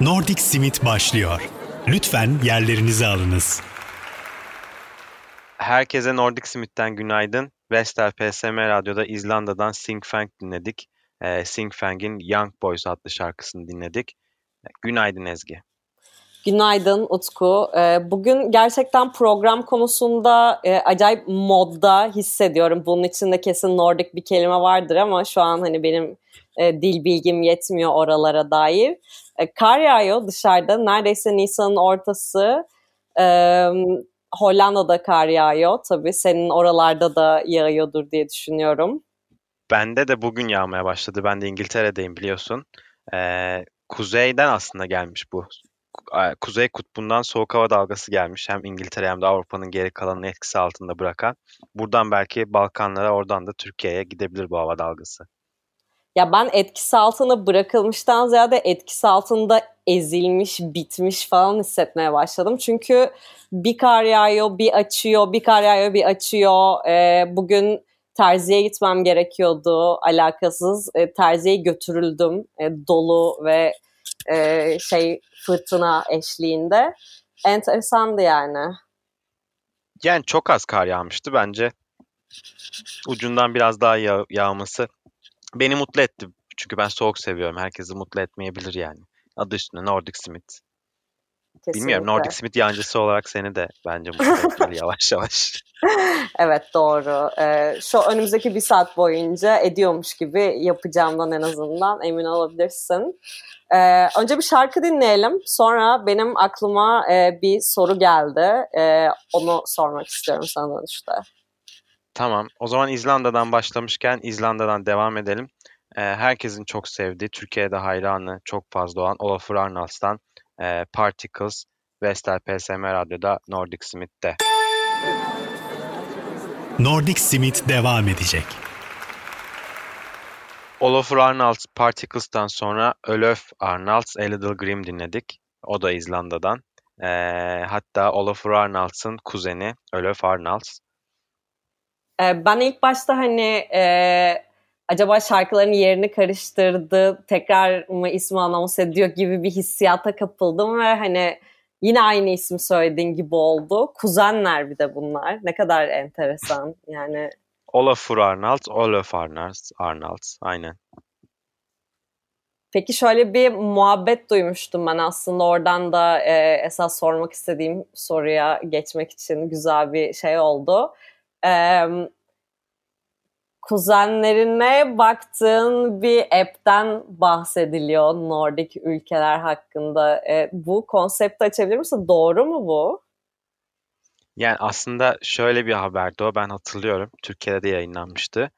Nordic Simit başlıyor. Lütfen yerlerinizi alınız. Herkese Nordic Smith'ten günaydın. Vestel PSM Radyo'da İzlanda'dan Sing Fang dinledik. Ee, Sing Fang'in Young Boys adlı şarkısını dinledik. Günaydın Ezgi. Günaydın Utku. Ee, bugün gerçekten program konusunda e, acayip modda hissediyorum. Bunun içinde kesin Nordic bir kelime vardır ama şu an hani benim e, dil bilgim yetmiyor oralara dair. E, kar yağıyor dışarıda. Neredeyse Nisan'ın ortası. Hollanda'da kar yağıyor. Tabii senin oralarda da yağıyordur diye düşünüyorum. Bende de bugün yağmaya başladı. Ben de İngiltere'deyim biliyorsun. Ee, kuzeyden aslında gelmiş bu Kuzey Kutbu'ndan soğuk hava dalgası gelmiş. Hem İngiltere hem de Avrupa'nın geri kalanını etkisi altında bırakan. Buradan belki Balkanlara oradan da Türkiye'ye gidebilir bu hava dalgası. Ya ben etkisi altında bırakılmıştan ziyade etkisi altında ezilmiş, bitmiş falan hissetmeye başladım. Çünkü bir kar yağıyor, bir açıyor, bir kar yağıyor, bir açıyor. Ee, bugün terziye gitmem gerekiyordu alakasız. E, terziye götürüldüm e, dolu ve e, şey fırtına eşliğinde. Enteresandı yani. Yani çok az kar yağmıştı bence. Ucundan biraz daha yağ yağması beni mutlu etti. Çünkü ben soğuk seviyorum. Herkesi mutlu etmeyebilir yani. Adı üstünde Nordic Smith. Kesinlikle. Bilmiyorum Nordic Smith yancısı olarak seni de bence mutlu yavaş yavaş. evet doğru. Ee, şu önümüzdeki bir saat boyunca ediyormuş gibi yapacağımdan en azından emin olabilirsin. Ee, önce bir şarkı dinleyelim. Sonra benim aklıma e, bir soru geldi. E, onu sormak istiyorum sana işte. Tamam. O zaman İzlanda'dan başlamışken İzlanda'dan devam edelim. E, herkesin çok sevdiği, Türkiye'de hayranı çok fazla olan Olafur Arnalds'tan e, Particles Vestel PSM Radyo'da Nordic Smith'te. Nordic Smith devam edecek. Olafur Arnalds Particles'tan sonra Ölöf Arnalds A Little Grim dinledik. O da İzlanda'dan. E, hatta Olafur Arnalds'ın kuzeni Ölöf Arnalds. E, ben ilk başta hani e, acaba şarkıların yerini karıştırdı, tekrar mı ismi anons ediyor gibi bir hissiyata kapıldım ve hani yine aynı ismi söylediğin gibi oldu. Kuzenler bir de bunlar. Ne kadar enteresan yani. Olafur Arnalds, Olaf Arnalds, Arnalds aynen. Peki şöyle bir muhabbet duymuştum ben aslında oradan da e, esas sormak istediğim soruya geçmek için güzel bir şey oldu. E, kuzenlerine baktığın bir app'ten bahsediliyor Nordik ülkeler hakkında. E, bu konsepti açabilir misin? Doğru mu bu? Yani aslında şöyle bir haberdi o ben hatırlıyorum. Türkiye'de de yayınlanmıştı.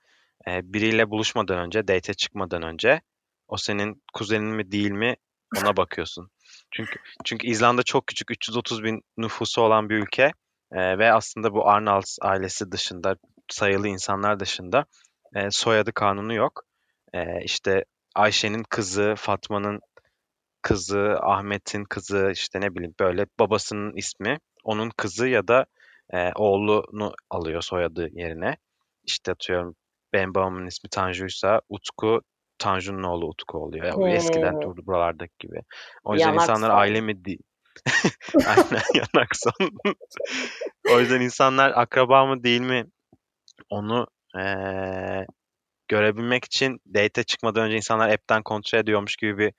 Ee, biriyle buluşmadan önce, date çıkmadan önce o senin kuzenin mi değil mi ona bakıyorsun. Çünkü çünkü İzlanda çok küçük 330 bin nüfusu olan bir ülke e, ve aslında bu Arnalds ailesi dışında sayılı insanlar dışında e, soyadı kanunu yok. E, işte Ayşe'nin kızı, Fatma'nın kızı, Ahmet'in kızı işte ne bileyim böyle babasının ismi onun kızı ya da e, oğlunu alıyor soyadı yerine. İşte atıyorum benim babamın ismi Tanju'ysa Utku Tanju'nun oğlu Utku oluyor. Yani hmm. Eskiden durdu buralardaki gibi. O yüzden Yanak insanlar son. aile mi değil? Aynen yanak son. o yüzden insanlar akraba mı değil mi onu ee, görebilmek için date çıkmadan önce insanlar app'ten kontrol ediyormuş gibi bir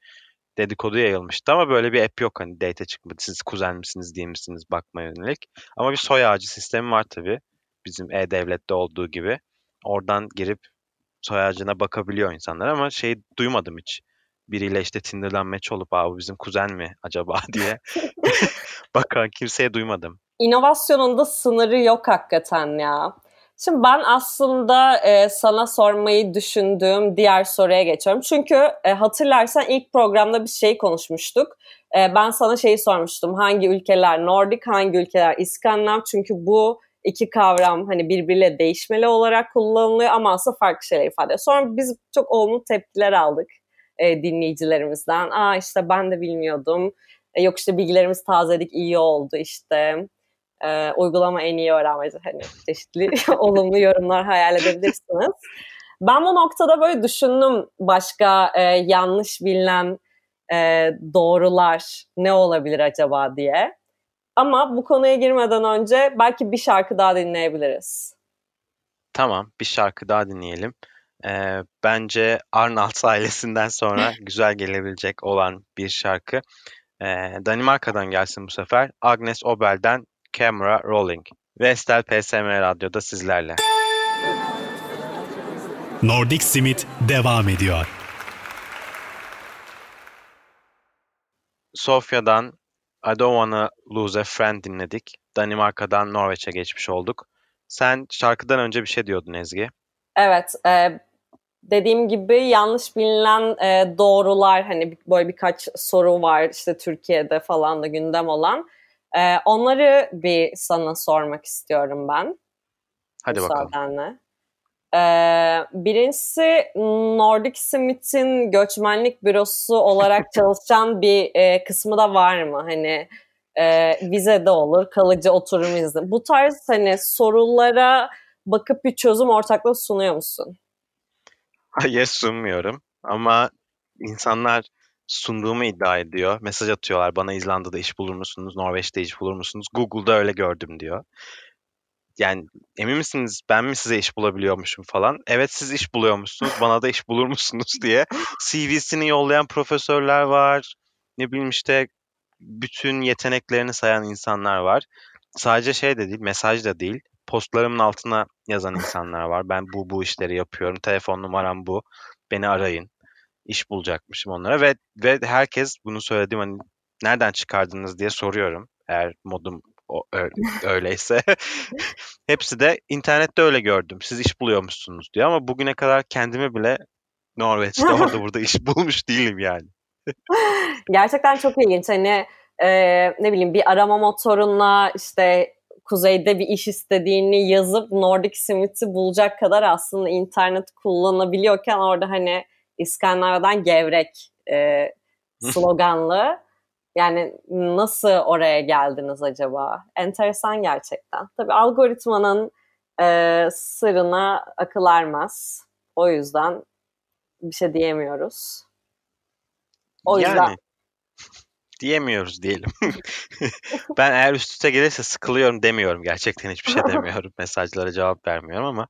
dedikodu yayılmıştı ama böyle bir app yok hani date çıkmadı siz kuzen misiniz değil misiniz bakma yönelik. Ama bir soy ağacı sistemi var tabii bizim e-devlette olduğu gibi. Oradan girip soy ağacına bakabiliyor insanlar ama şey duymadım hiç. Biriyle işte Tinder'dan match olup abi bizim kuzen mi acaba diye bakan kimseye duymadım. İnovasyonun da sınırı yok hakikaten ya. Şimdi ben aslında e, sana sormayı düşündüğüm diğer soruya geçiyorum. Çünkü e, hatırlarsan ilk programda bir şey konuşmuştuk. E, ben sana şeyi sormuştum. Hangi ülkeler Nordik, hangi ülkeler İskandinav? Çünkü bu iki kavram hani birbiriyle değişmeli olarak kullanılıyor ama aslında farklı şeyler ifade ediyor. Sonra biz çok olumlu tepkiler aldık e, dinleyicilerimizden. Aa işte ben de bilmiyordum. E, yok işte bilgilerimiz tazelik iyi oldu işte e, uygulama en iyi öğrenmeci hani çeşitli olumlu yorumlar hayal edebilirsiniz. Ben bu noktada böyle düşündüm başka e, yanlış bilinen e, doğrular ne olabilir acaba diye. Ama bu konuya girmeden önce belki bir şarkı daha dinleyebiliriz. Tamam, bir şarkı daha dinleyelim. Ee, bence Arnalds ailesinden sonra güzel gelebilecek olan bir şarkı. Ee, Danimarka'dan gelsin bu sefer. Agnes Obel'den Camera Rolling. Vestel PSM Radyo'da sizlerle. Nordic Simit devam ediyor. Sofya'dan I Don't Wanna Lose a Friend dinledik. Danimarka'dan Norveç'e geçmiş olduk. Sen şarkıdan önce bir şey diyordun Ezgi. Evet, e, dediğim gibi yanlış bilinen e, doğrular hani böyle birkaç soru var işte Türkiye'de falan da gündem olan. E, onları bir sana sormak istiyorum ben. Hadi bakalım. Ee, birincisi Nordic Smith'in göçmenlik bürosu olarak çalışan bir e, kısmı da var mı? Hani e, vize de olur, kalıcı oturum izni. Bu tarz hani sorulara bakıp bir çözüm ortaklığı sunuyor musun? Hayır sunmuyorum ama insanlar sunduğumu iddia ediyor. Mesaj atıyorlar bana İzlanda'da iş bulur musunuz, Norveç'te iş bulur musunuz? Google'da öyle gördüm diyor. Yani emin misiniz ben mi size iş bulabiliyormuşum falan. Evet siz iş buluyormuşsunuz bana da iş bulur musunuz diye. CV'sini yollayan profesörler var. Ne bileyim işte bütün yeteneklerini sayan insanlar var. Sadece şey de değil, mesaj da değil. Postlarımın altına yazan insanlar var. Ben bu bu işleri yapıyorum. Telefon numaram bu. Beni arayın. İş bulacakmışım onlara ve ve herkes bunu söylediğim hani nereden çıkardınız diye soruyorum. Eğer modum o, öyleyse. Hepsi de internette öyle gördüm. Siz iş buluyormuşsunuz diyor ama bugüne kadar kendimi bile Norveç'te orada burada iş bulmuş değilim yani. Gerçekten çok ilginç. Hani e, ne bileyim bir arama motoruna işte kuzeyde bir iş istediğini yazıp Nordic Smith'i bulacak kadar aslında internet kullanabiliyorken orada hani İskandinav'dan gevrek e, sloganlı. Yani nasıl oraya geldiniz acaba? Enteresan gerçekten. Tabii algoritmanın e, sırrına akıl ermez. O yüzden bir şey diyemiyoruz. O yani, yüzden diyemiyoruz diyelim. ben eğer üst üste gelirse sıkılıyorum demiyorum. Gerçekten hiçbir şey demiyorum. Mesajlara cevap vermiyorum ama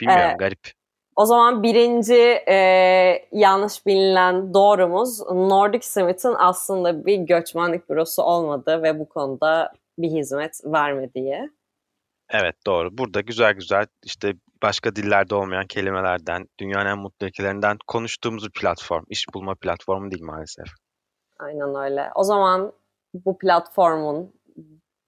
bilmiyorum ee, garip. O zaman birinci e, yanlış bilinen doğrumuz Nordic Smith'in aslında bir göçmenlik bürosu olmadığı ve bu konuda bir hizmet vermediği. Evet doğru. Burada güzel güzel işte başka dillerde olmayan kelimelerden, dünyanın en mutlu ülkelerinden konuştuğumuz bir platform. İş bulma platformu değil maalesef. Aynen öyle. O zaman bu platformun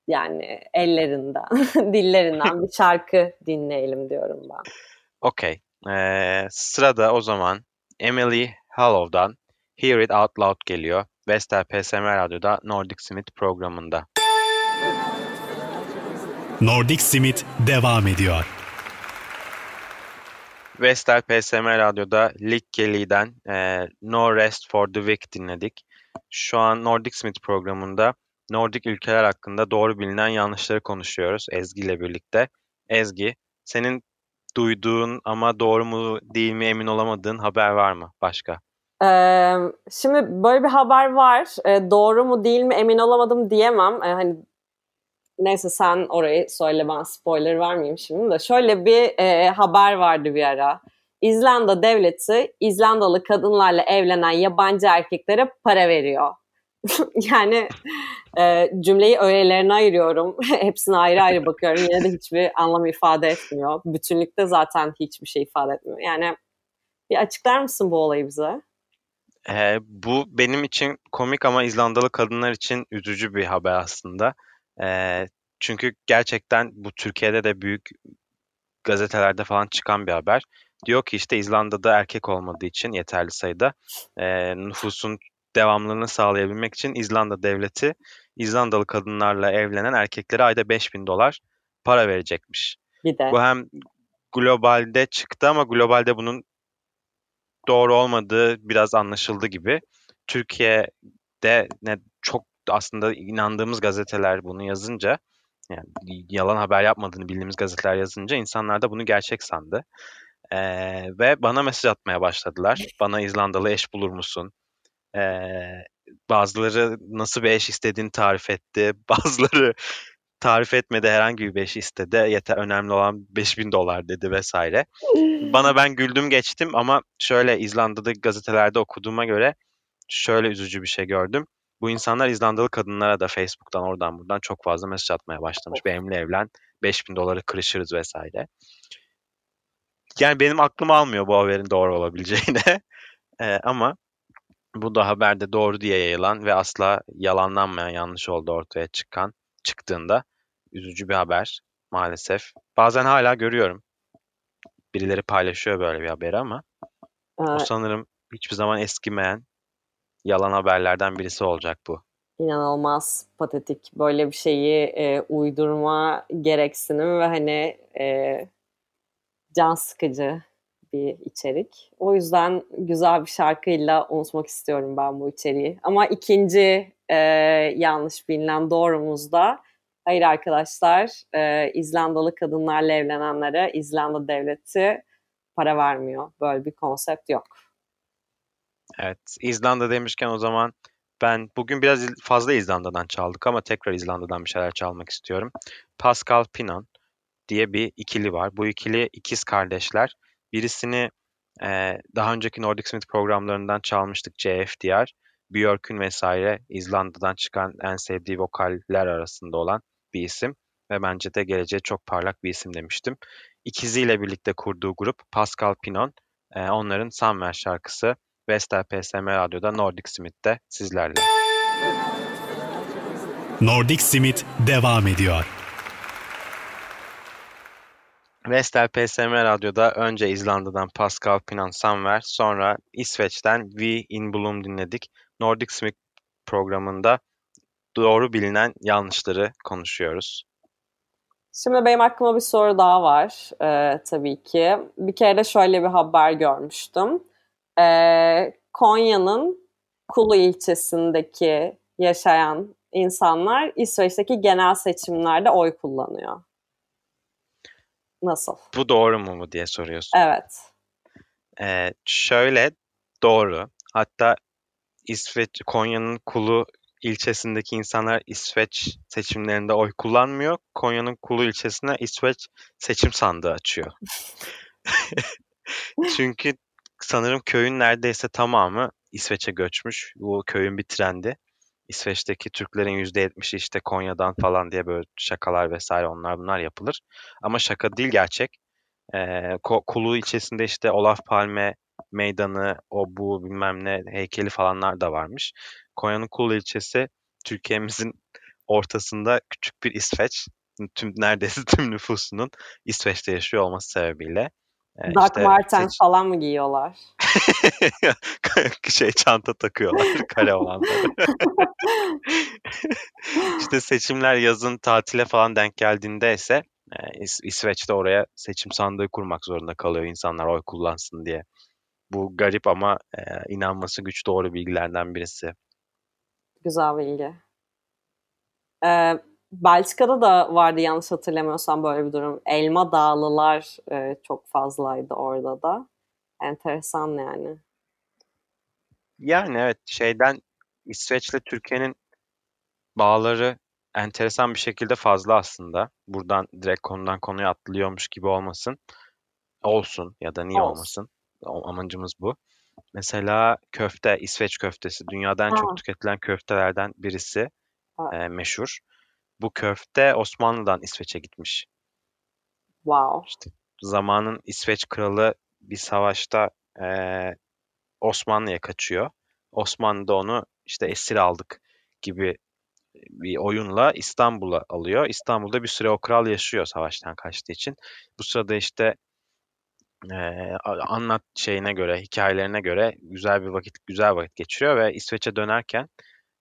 yani ellerinden, dillerinden bir şarkı dinleyelim diyorum ben. Okey. Ee, sırada o zaman Emily Hallow'dan Hear It Out Loud geliyor. Vestel PSM Radyo'da Nordic Smith programında. Nordic Smith devam ediyor. Vestel PSM Radyo'da Lick Kelly'den e, No Rest for the Weak dinledik. Şu an Nordic Smith programında Nordik ülkeler hakkında doğru bilinen yanlışları konuşuyoruz Ezgi ile birlikte. Ezgi, senin duyduğun ama doğru mu değil mi emin olamadığın haber var mı başka? Ee, şimdi böyle bir haber var. Ee, doğru mu değil mi emin olamadım diyemem. Ee, hani neyse sen orayı söyle ben spoiler vermeyeyim şimdi de. Şöyle bir e, haber vardı bir ara. İzlanda devleti İzlandalı kadınlarla evlenen yabancı erkeklere para veriyor. yani e, cümleyi öğelerine ayırıyorum. Hepsine ayrı ayrı bakıyorum. Yine de hiçbir anlam ifade etmiyor. Bütünlükte zaten hiçbir şey ifade etmiyor. Yani bir açıklar mısın bu olayı bize? Ee, bu benim için komik ama İzlandalı kadınlar için üzücü bir haber aslında. Ee, çünkü gerçekten bu Türkiye'de de büyük gazetelerde falan çıkan bir haber. Diyor ki işte İzlanda'da erkek olmadığı için yeterli sayıda e, nüfusun devamlılığını sağlayabilmek için İzlanda devleti İzlandalı kadınlarla evlenen erkeklere ayda 5000 dolar para verecekmiş. Bir de. Bu hem globalde çıktı ama globalde bunun doğru olmadığı biraz anlaşıldı gibi. Türkiye'de ne çok aslında inandığımız gazeteler bunu yazınca yani yalan haber yapmadığını bildiğimiz gazeteler yazınca insanlar da bunu gerçek sandı. Ee, ve bana mesaj atmaya başladılar. Bana İzlandalı eş bulur musun? Ee, bazıları nasıl bir eş istediğini tarif etti. Bazıları tarif etmedi herhangi bir eş istedi. Yeter önemli olan 5000 dolar dedi vesaire. Bana ben güldüm geçtim ama şöyle İzlanda'da gazetelerde okuduğuma göre şöyle üzücü bir şey gördüm. Bu insanlar İzlandalı kadınlara da Facebook'tan oradan buradan çok fazla mesaj atmaya başlamış. Benimle evlen 5000 doları kırışırız vesaire. Yani benim aklım almıyor bu haberin doğru olabileceğine. ee, ama bu da haberde doğru diye yayılan ve asla yalanlanmayan yanlış oldu ortaya çıkan çıktığında üzücü bir haber maalesef. Bazen hala görüyorum. Birileri paylaşıyor böyle bir haberi ama o sanırım hiçbir zaman eskimeyen yalan haberlerden birisi olacak bu. İnanılmaz patetik böyle bir şeyi e, uydurma gereksinim ve hani e, can sıkıcı bir içerik. O yüzden güzel bir şarkıyla unutmak istiyorum ben bu içeriği. Ama ikinci e, yanlış bilinen doğrumuzda hayır arkadaşlar e, İzlandalı kadınlarla evlenenlere İzlanda devleti para vermiyor. Böyle bir konsept yok. Evet İzlanda demişken o zaman ben bugün biraz fazla İzlanda'dan çaldık ama tekrar İzlanda'dan bir şeyler çalmak istiyorum. Pascal Pinon diye bir ikili var. Bu ikili ikiz kardeşler. Birisini e, daha önceki Nordic Smith programlarından çalmıştık CFDR. Björk'ün vesaire İzlanda'dan çıkan en sevdiği vokaller arasında olan bir isim ve bence de geleceğe çok parlak bir isim demiştim. İkiziyle birlikte kurduğu grup Pascal Pinon, e, onların Somewhere şarkısı Vestel PSM Radyo'da Nordic Smith'te sizlerle. Nordic Smith devam ediyor. Vestel PSM Radyo'da önce İzlanda'dan Pascal Pinon Somewhere, sonra İsveç'ten We in Bloom dinledik. Nordic Smith programında doğru bilinen yanlışları konuşuyoruz. Şimdi benim aklıma bir soru daha var ee, tabii ki. Bir kere de şöyle bir haber görmüştüm. Ee, Konya'nın Kulu ilçesindeki yaşayan insanlar İsveç'teki genel seçimlerde oy kullanıyor. Nasıl? Bu doğru mu mu diye soruyorsun. Evet. Ee, şöyle doğru. Hatta İsveç Konya'nın Kulu ilçesindeki insanlar İsveç seçimlerinde oy kullanmıyor. Konya'nın Kulu ilçesine İsveç seçim sandığı açıyor. Çünkü sanırım köyün neredeyse tamamı İsveç'e göçmüş. Bu köyün bir trendi. İsveç'teki Türklerin %70'i işte Konya'dan falan diye böyle şakalar vesaire onlar bunlar yapılır. Ama şaka değil gerçek. Ee, Kulu ilçesinde işte Olaf Palme meydanı, o bu bilmem ne heykeli falanlar da varmış. Konya'nın Kulu ilçesi Türkiye'mizin ortasında küçük bir İsveç. Tüm neredeyse tüm nüfusunun İsveç'te yaşıyor olması sebebiyle. E, Doc işte, Martens seç... falan mı giyiyorlar? şey çanta takıyorlar kare olanları. İşte seçimler yazın tatile falan denk geldiğinde ise e, İs- İsveç'te oraya seçim sandığı kurmak zorunda kalıyor insanlar oy kullansın diye. Bu garip ama e, inanması güç doğru bilgilerden birisi. Güzel bilgi. Ee, Belçika'da da vardı yanlış hatırlamıyorsam böyle bir durum. Elma Dağlılar e, çok fazlaydı orada da. Enteresan yani. Yani evet şeyden İsveç'le Türkiye'nin bağları enteresan bir şekilde fazla aslında. Buradan direkt konudan konuya atlıyormuş gibi olmasın. Olsun ya da niye olsun. olmasın. Amacımız bu. Mesela köfte, İsveç köftesi. Dünyada en ha. çok tüketilen köftelerden birisi. E, meşhur. Bu köfte Osmanlı'dan İsveç'e gitmiş. Wow. İşte zamanın İsveç kralı bir savaşta e, Osmanlı'ya kaçıyor. Osmanlı da onu işte esir aldık gibi bir oyunla İstanbul'a alıyor. İstanbul'da bir süre o kral yaşıyor savaştan kaçtığı için. Bu sırada işte e, anlat şeyine göre, hikayelerine göre güzel bir vakit, güzel vakit geçiriyor ve İsveç'e dönerken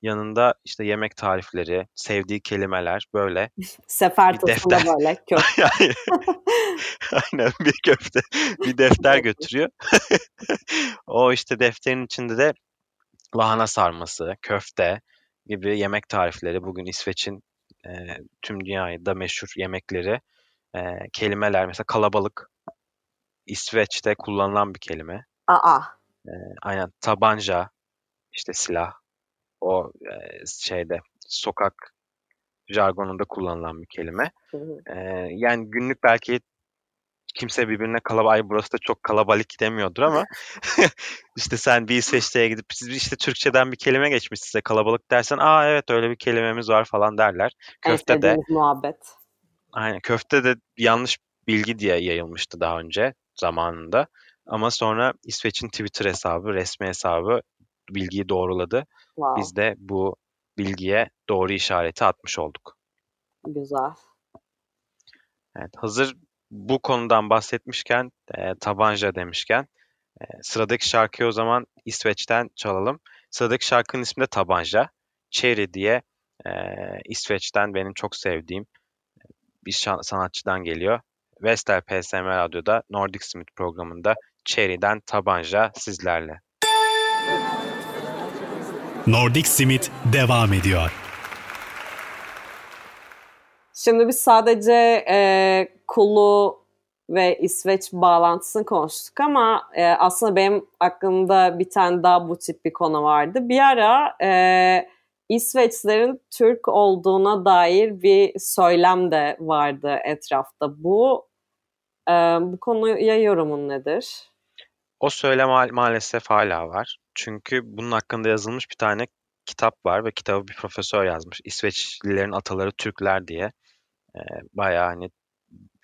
yanında işte yemek tarifleri, sevdiği kelimeler böyle. Sefer tasında böyle köfte. Aynen bir köfte, bir defter götürüyor. o işte defterin içinde de lahana sarması, köfte gibi yemek tarifleri bugün İsveç'in e, tüm dünyada meşhur yemekleri, e, kelimeler mesela kalabalık İsveç'te kullanılan bir kelime. Aa. E, aynen tabanca, işte silah o e, şeyde sokak jargonunda kullanılan bir kelime. Hı hı. E, yani günlük belki kimse birbirine kalabalık burası da çok kalabalık demiyordur ama işte sen bir İsveç'te gidip siz işte Türkçeden bir kelime geçmiş size kalabalık dersen aa evet öyle bir kelimemiz var falan derler. En Köfte de muhabbet. aynen köfte de yanlış bilgi diye yayılmıştı daha önce zamanında. Ama sonra İsveç'in Twitter hesabı, resmi hesabı bilgiyi doğruladı. Wow, Biz de bu bilgiye doğru işareti atmış olduk. güzel. Evet, hazır bu konudan bahsetmişken, e, tabanca demişken e, sıradaki şarkıyı o zaman İsveç'ten çalalım. Sıradaki şarkının ismi de Tabanca. Cherry diye e, İsveç'ten benim çok sevdiğim bir şan- sanatçıdan geliyor. Vestel PSM Radyo'da Nordic Smith programında Cherry'den Tabanca sizlerle. Nordic Simit devam ediyor. Şimdi biz sadece e, Kulu ve İsveç bağlantısını konuştuk ama e, aslında benim aklımda bir tane daha bu tip bir konu vardı. Bir ara e, İsveçlerin Türk olduğuna dair bir söylem de vardı etrafta. Bu e, bu konuya yorumun nedir? O söylem ma- maalesef hala var. Çünkü bunun hakkında yazılmış bir tane kitap var ve kitabı bir profesör yazmış. İsveçlilerin ataları Türkler diye. Ee, bayağı hani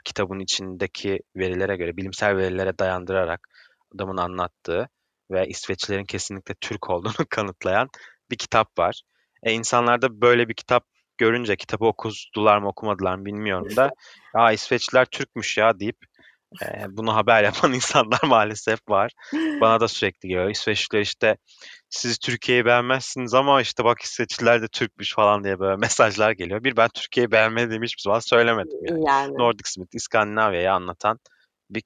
kitabın içindeki verilere göre, bilimsel verilere dayandırarak adamın anlattığı ve İsveçlilerin kesinlikle Türk olduğunu kanıtlayan bir kitap var. E, insanlar da böyle bir kitap görünce kitabı okudular mı okumadılar mı bilmiyorum da Aa İsveçliler Türkmüş ya deyip e, bunu haber yapan insanlar maalesef var. Bana da sürekli geliyor. İsveçliler işte siz Türkiye'yi beğenmezsiniz ama işte bak İsveçliler de Türkmüş falan diye böyle mesajlar geliyor. Bir ben Türkiye'yi beğenmediğimi hiçbir zaman söylemedim yani. Yani Nordic Smith, İskandinavya'yı anlatan bir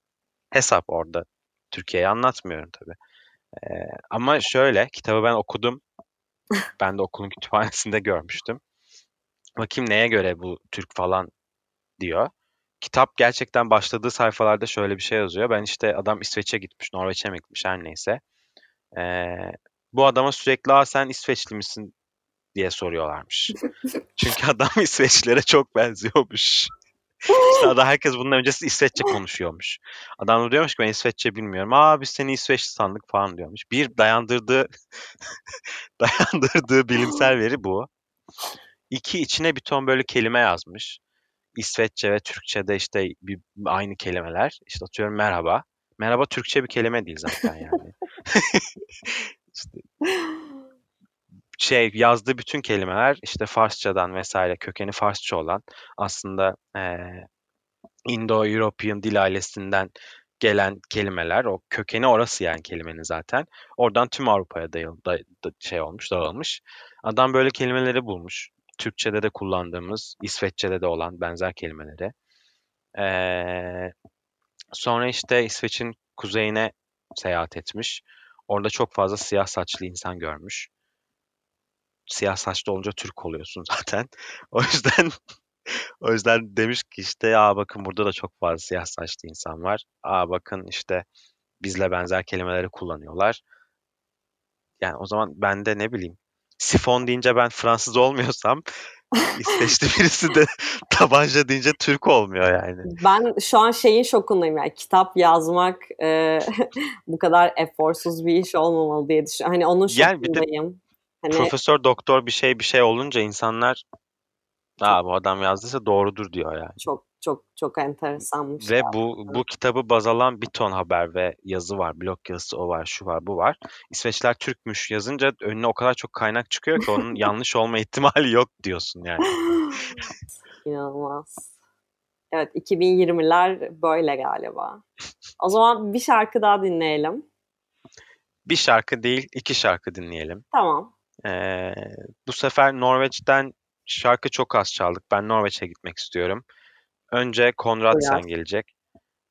hesap orada. Türkiye'yi anlatmıyorum tabii. Ee, ama şöyle, kitabı ben okudum. Ben de okulun kütüphanesinde görmüştüm. Bakayım neye göre bu Türk falan diyor. Kitap gerçekten başladığı sayfalarda şöyle bir şey yazıyor. Ben işte adam İsveç'e gitmiş, Norveç'e mi gitmiş her neyse. Ee, bu adama sürekli Aa, sen İsveçli misin diye soruyorlarmış. Çünkü adam İsveçlilere çok benziyormuş. İşte adam herkes bundan öncesi İsveççe konuşuyormuş. Adam da diyormuş ki ben İsveççe bilmiyorum. Aa biz seni İsveçli sandık falan diyormuş. Bir dayandırdığı dayandırdığı bilimsel veri bu. İki içine bir ton böyle kelime yazmış. İsveççe ve Türkçe'de işte bir, aynı kelimeler. İşte atıyorum merhaba. Merhaba Türkçe bir kelime değil zaten yani. İşte şey yazdığı bütün kelimeler işte Farsçadan vesaire kökeni Farsça olan aslında eee Indo-European dil ailesinden gelen kelimeler o kökeni orası yani kelimenin zaten. Oradan tüm Avrupa'ya dayıl, da, da- şey olmuş, dağılmış. Adam böyle kelimeleri bulmuş. Türkçe'de de kullandığımız, İsveççe'de de olan benzer kelimeleri. Eee, sonra işte İsveç'in kuzeyine seyahat etmiş. Orada çok fazla siyah saçlı insan görmüş. Siyah saçlı olunca Türk oluyorsun zaten. O yüzden o yüzden demiş ki işte aa bakın burada da çok fazla siyah saçlı insan var. Aa bakın işte bizle benzer kelimeleri kullanıyorlar. Yani o zaman ben de ne bileyim sifon deyince ben Fransız olmuyorsam İsveçli birisi de tabanca deyince Türk olmuyor yani. Ben şu an şeyin şokundayım yani kitap yazmak e, bu kadar eforsuz bir iş olmamalı diye düşünüyorum. Hani onun Yani şokundayım. Hani Profesör doktor bir şey bir şey olunca insanlar aa bu adam yazdıysa doğrudur diyor yani. çok çok çok enteresanmış. Ve bu bu kitabı baz alan bir ton haber ve yazı var. Blog yazısı o var, şu var, bu var. İsveçler Türkmüş yazınca önüne o kadar çok kaynak çıkıyor ki onun yanlış olma ihtimali yok diyorsun yani. İnanılmaz. Evet 2020'ler böyle galiba. O zaman bir şarkı daha dinleyelim. Bir şarkı değil, iki şarkı dinleyelim. Tamam. Ee, bu sefer Norveç'ten şarkı çok az çaldık. Ben Norveç'e gitmek istiyorum. Önce Konrad Buyur. Sen gelecek.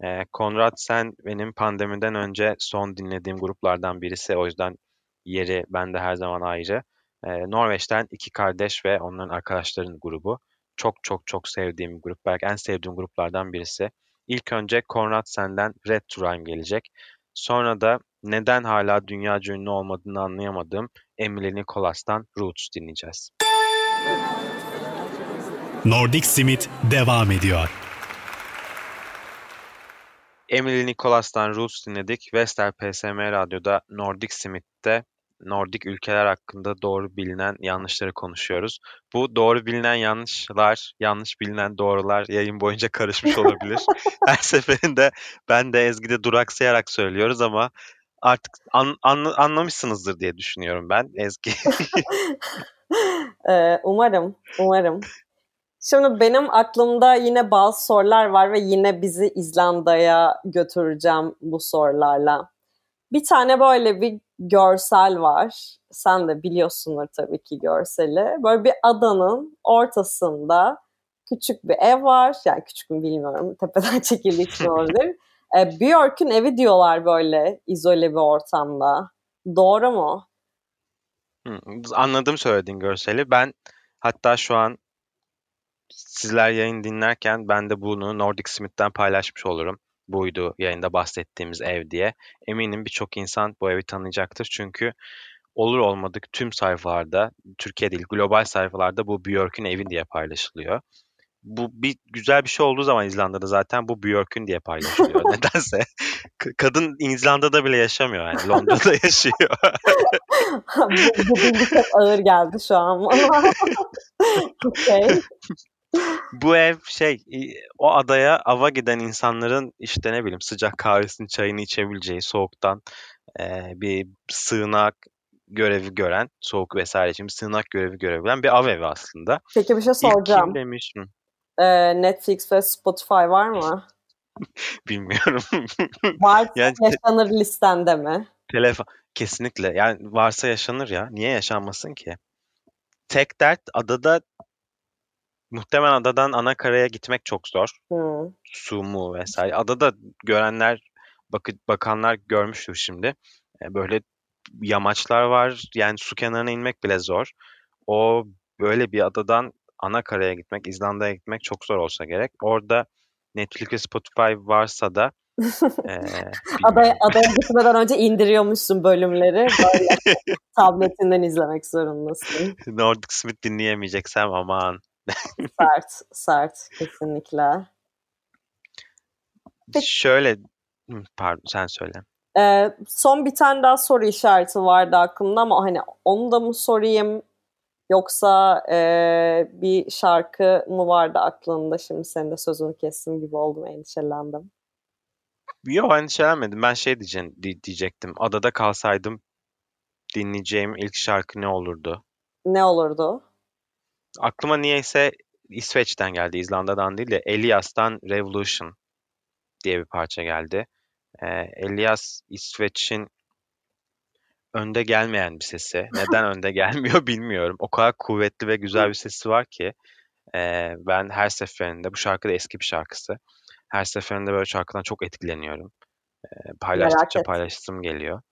Ee, Konrad Sen benim pandemiden önce son dinlediğim gruplardan birisi. O yüzden yeri bende her zaman ayrı. Ee, Norveç'ten iki kardeş ve onların arkadaşların grubu. Çok çok çok sevdiğim bir grup. Belki en sevdiğim gruplardan birisi. İlk önce Konrad Sen'den Red to Rhyme gelecek. Sonra da neden hala dünyaca ünlü olmadığını anlayamadığım Emily Nicholas'tan Roots dinleyeceğiz. Nordic Simit devam ediyor. Emily Nicholas'tan Roots dinledik. Vestel PSM Radyo'da Nordic Simit'te Nordik ülkeler hakkında doğru bilinen yanlışları konuşuyoruz. Bu doğru bilinen yanlışlar, yanlış bilinen doğrular yayın boyunca karışmış olabilir. Her seferinde ben de Ezgi'de duraksayarak söylüyoruz ama artık an, an, anlamışsınızdır diye düşünüyorum ben Ezgi. Ee, umarım, umarım. Şimdi benim aklımda yine bazı sorular var ve yine bizi İzlanda'ya götüreceğim bu sorularla. Bir tane böyle bir görsel var. Sen de biliyorsundur tabii ki görseli. Böyle bir adanın ortasında küçük bir ev var. Yani küçük mü bilmiyorum. Tepeden çekildiği için olabilir. E, Björk'ün evi diyorlar böyle izole bir ortamda. Doğru mu? Anladım söylediğin görseli. Ben hatta şu an sizler yayın dinlerken ben de bunu Nordic Smith'ten paylaşmış olurum. Buydu yayında bahsettiğimiz ev diye. Eminim birçok insan bu evi tanıyacaktır. Çünkü olur olmadık tüm sayfalarda, Türkiye değil global sayfalarda bu Björk'ün evi diye paylaşılıyor. Bu bir güzel bir şey olduğu zaman İzlanda'da zaten bu Björk'ün diye paylaşılıyor. Nedense kadın İzlanda'da bile yaşamıyor yani Londra'da yaşıyor. bu, bu bilgi çok ağır geldi şu an okay bu ev şey o adaya ava giden insanların işte ne bileyim sıcak kahvesini çayını içebileceği soğuktan e, bir sığınak görevi gören soğuk vesaire için bir sığınak görevi görebilen bir av evi aslında. Peki bir şey soracağım. İlk kim demiş mi? Ee, Netflix ve Spotify var mı? Bilmiyorum. Varsa yani, yaşanır listende mi? Telefon kesinlikle. Yani varsa yaşanır ya. Niye yaşanmasın ki? Tek dert adada Muhtemelen adadan ana karaya gitmek çok zor. Hmm. Su mu vesaire. Adada görenler, bak bakanlar görmüştür şimdi. E, böyle yamaçlar var. Yani su kenarına inmek bile zor. O böyle bir adadan ana karaya gitmek, İzlanda'ya gitmek çok zor olsa gerek. Orada Netflix ve Spotify varsa da e, adaya, adaya gitmeden önce indiriyormuşsun bölümleri. Böyle tabletinden izlemek zorundasın. Nordic Smith dinleyemeyeceksem aman sert, sert kesinlikle. Peki, Şöyle, pardon sen söyle. E, son bir tane daha soru işareti vardı aklımda ama hani onu da mı sorayım yoksa e, bir şarkı mı vardı aklında şimdi senin de sözünü kestim gibi oldum endişelendim. Yok endişelenmedim ben şey diyeceğim, diyecektim adada kalsaydım dinleyeceğim ilk şarkı ne olurdu? Ne olurdu? Aklıma niyeyse İsveç'ten geldi, İzlanda'dan değil de Elias'tan Revolution diye bir parça geldi. Ee, Elias İsveç'in önde gelmeyen bir sesi. Neden önde gelmiyor bilmiyorum. O kadar kuvvetli ve güzel bir sesi var ki e, ben her seferinde, bu şarkı da eski bir şarkısı. Her seferinde böyle şarkıdan çok etkileniyorum. E, paylaştıkça paylaştım geliyor.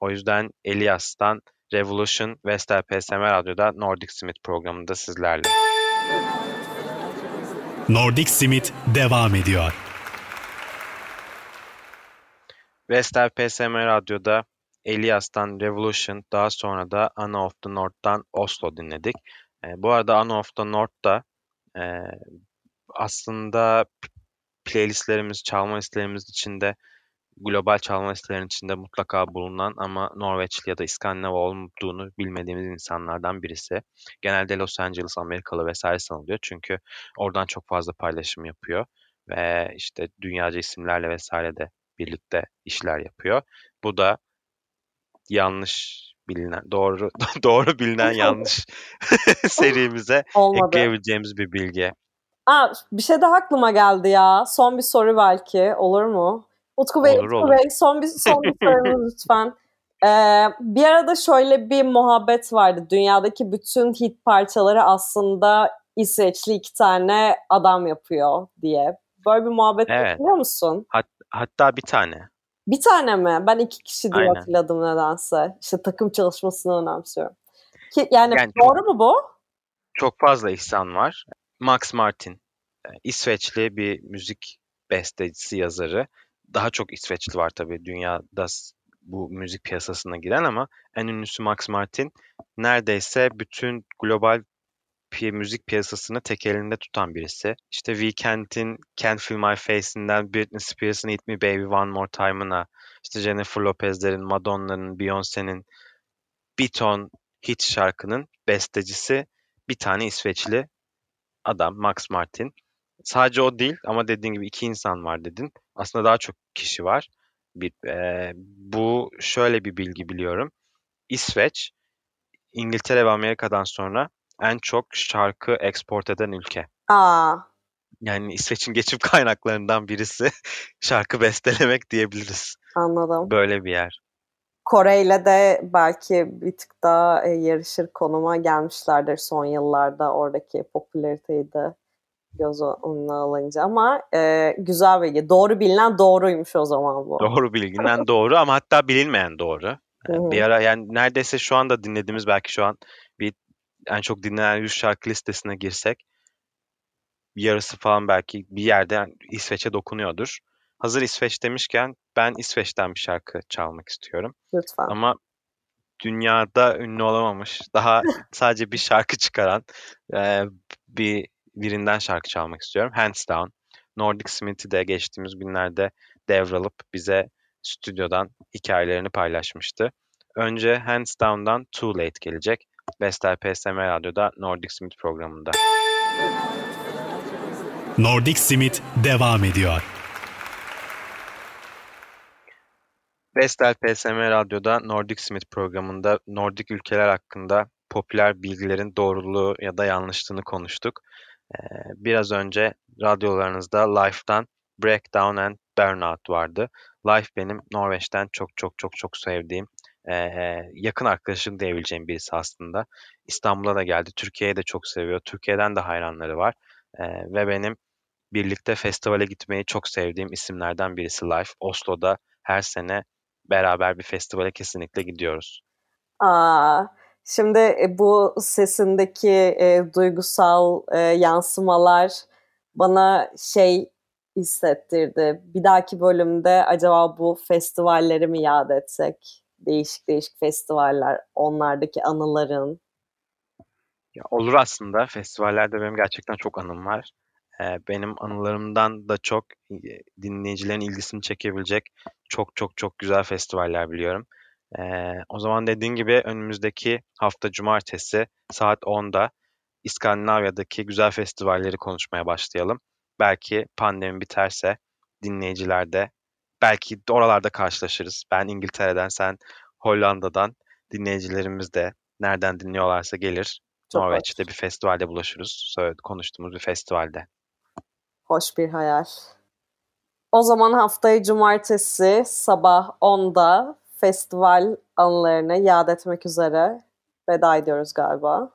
O yüzden Elias'tan Revolution Vestel PSM Radyo'da Nordic Smith programında sizlerle. Nordic Smith devam ediyor. Vestel PSM Radyo'da Elias'tan Revolution, daha sonra da Anna of the North'tan Oslo dinledik. E, bu arada Anna of the North'ta e, aslında playlistlerimiz, çalma listelerimiz içinde global çalma listelerinin içinde mutlaka bulunan ama Norveçli ya da İskandinav olduğunu bilmediğimiz insanlardan birisi. Genelde Los Angeles Amerikalı vesaire sanılıyor çünkü oradan çok fazla paylaşım yapıyor ve işte dünyaca isimlerle vesaire de birlikte işler yapıyor. Bu da yanlış bilinen doğru doğru bilinen yanlış serimize Olmadı. ekleyebileceğimiz bir bilgi. Aa, bir şey daha aklıma geldi ya. Son bir soru belki olur mu? Utku Bey, olur, Utku olur. Bey son bir, son bir sorunuz lütfen. Ee, bir arada şöyle bir muhabbet vardı. Dünyadaki bütün hit parçaları aslında İsveçli iki tane adam yapıyor diye. Böyle bir muhabbet evet. biliyor musun? Hat, hatta bir tane. Bir tane mi? Ben iki kişi diye Aynen. hatırladım nedense. İşte takım çalışmasını önemsiyorum. Ki, yani, yani doğru çok, mu bu? Çok fazla insan var. Max Martin, e, İsveçli bir müzik bestecisi, yazarı daha çok İsveçli var tabii dünyada bu müzik piyasasına giren ama en ünlüsü Max Martin neredeyse bütün global pi müzik piyasasını tek elinde tutan birisi. İşte Weeknd'in Can't Feel My Face'inden Britney Spears'ın Hit Me Baby One More Time'ına, işte Jennifer Lopez'lerin, Madonna'nın, Beyoncé'nin bir ton hit şarkının bestecisi bir tane İsveçli adam Max Martin. Sadece o değil ama dediğin gibi iki insan var dedin. Aslında daha çok kişi var. Bir, e, bu şöyle bir bilgi biliyorum. İsveç, İngiltere ve Amerika'dan sonra en çok şarkı export eden ülke. Aa. Yani İsveç'in geçim kaynaklarından birisi şarkı bestelemek diyebiliriz. Anladım. Böyle bir yer. Kore ile de belki bir tık daha yarışır konuma gelmişlerdir son yıllarda oradaki popülariteyi de göz önüne alınca ama e, güzel bilgi. Doğru bilinen doğruymuş o zaman bu. Doğru bilinen doğru ama hatta bilinmeyen doğru. Hı-hı. Bir ara yani neredeyse şu anda dinlediğimiz belki şu an bir en çok dinlenen 100 şarkı listesine girsek yarısı falan belki bir yerde İsveç'e dokunuyordur. Hazır İsveç demişken ben İsveç'ten bir şarkı çalmak istiyorum. Lütfen. Ama dünyada ünlü olamamış, daha sadece bir şarkı çıkaran e, bir birinden şarkı çalmak istiyorum. Hands Down. Nordic Smith'i de geçtiğimiz günlerde devralıp bize stüdyodan hikayelerini paylaşmıştı. Önce Hands Down'dan Too Late gelecek. Vestel PSM Radyo'da Nordic Smith programında. Nordic Smith devam ediyor. Vestel PSM Radyo'da Nordic Smith programında Nordik ülkeler hakkında popüler bilgilerin doğruluğu ya da yanlışlığını konuştuk. Biraz önce radyolarınızda Life'dan Breakdown and Burnout vardı. Life benim Norveç'ten çok çok çok çok sevdiğim yakın arkadaşım diyebileceğim birisi aslında. İstanbul'a da geldi. Türkiye'yi de çok seviyor. Türkiye'den de hayranları var. ve benim birlikte festivale gitmeyi çok sevdiğim isimlerden birisi Life. Oslo'da her sene beraber bir festivale kesinlikle gidiyoruz. Aa, şimdi e, bu sesindeki e, duygusal e, yansımalar bana şey hissettirdi. Bir dahaki bölümde acaba bu festivalleri mi yad etsek? Değişik değişik festivaller, onlardaki anıların. Ya olur aslında. Festivallerde benim gerçekten çok anım var. Ee, benim anılarımdan da çok dinleyicilerin ilgisini çekebilecek çok çok çok güzel festivaller biliyorum. Ee, o zaman dediğin gibi önümüzdeki hafta cumartesi saat 10'da İskandinavya'daki güzel festivalleri konuşmaya başlayalım. Belki pandemi biterse dinleyiciler de belki oralarda karşılaşırız. Ben İngiltere'den, sen Hollanda'dan dinleyicilerimiz de nereden dinliyorlarsa gelir. Çok Norveç'te hoş. bir festivalde buluşuruz. Konuştuğumuz bir festivalde. Hoş bir hayal. O zaman haftayı cumartesi sabah 10'da festival anılarını yad etmek üzere veda ediyoruz galiba.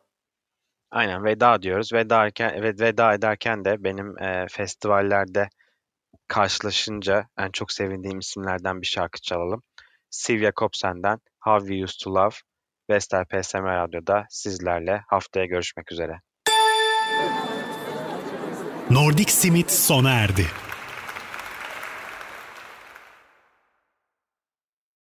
Aynen veda diyoruz. Veda, ederken, veda ederken de benim e, festivallerde karşılaşınca en çok sevindiğim isimlerden bir şarkı çalalım. Sylvia Kopsen'den How We Used to Love Vestel PSM Radyo'da sizlerle haftaya görüşmek üzere. Nordic Simit sona erdi.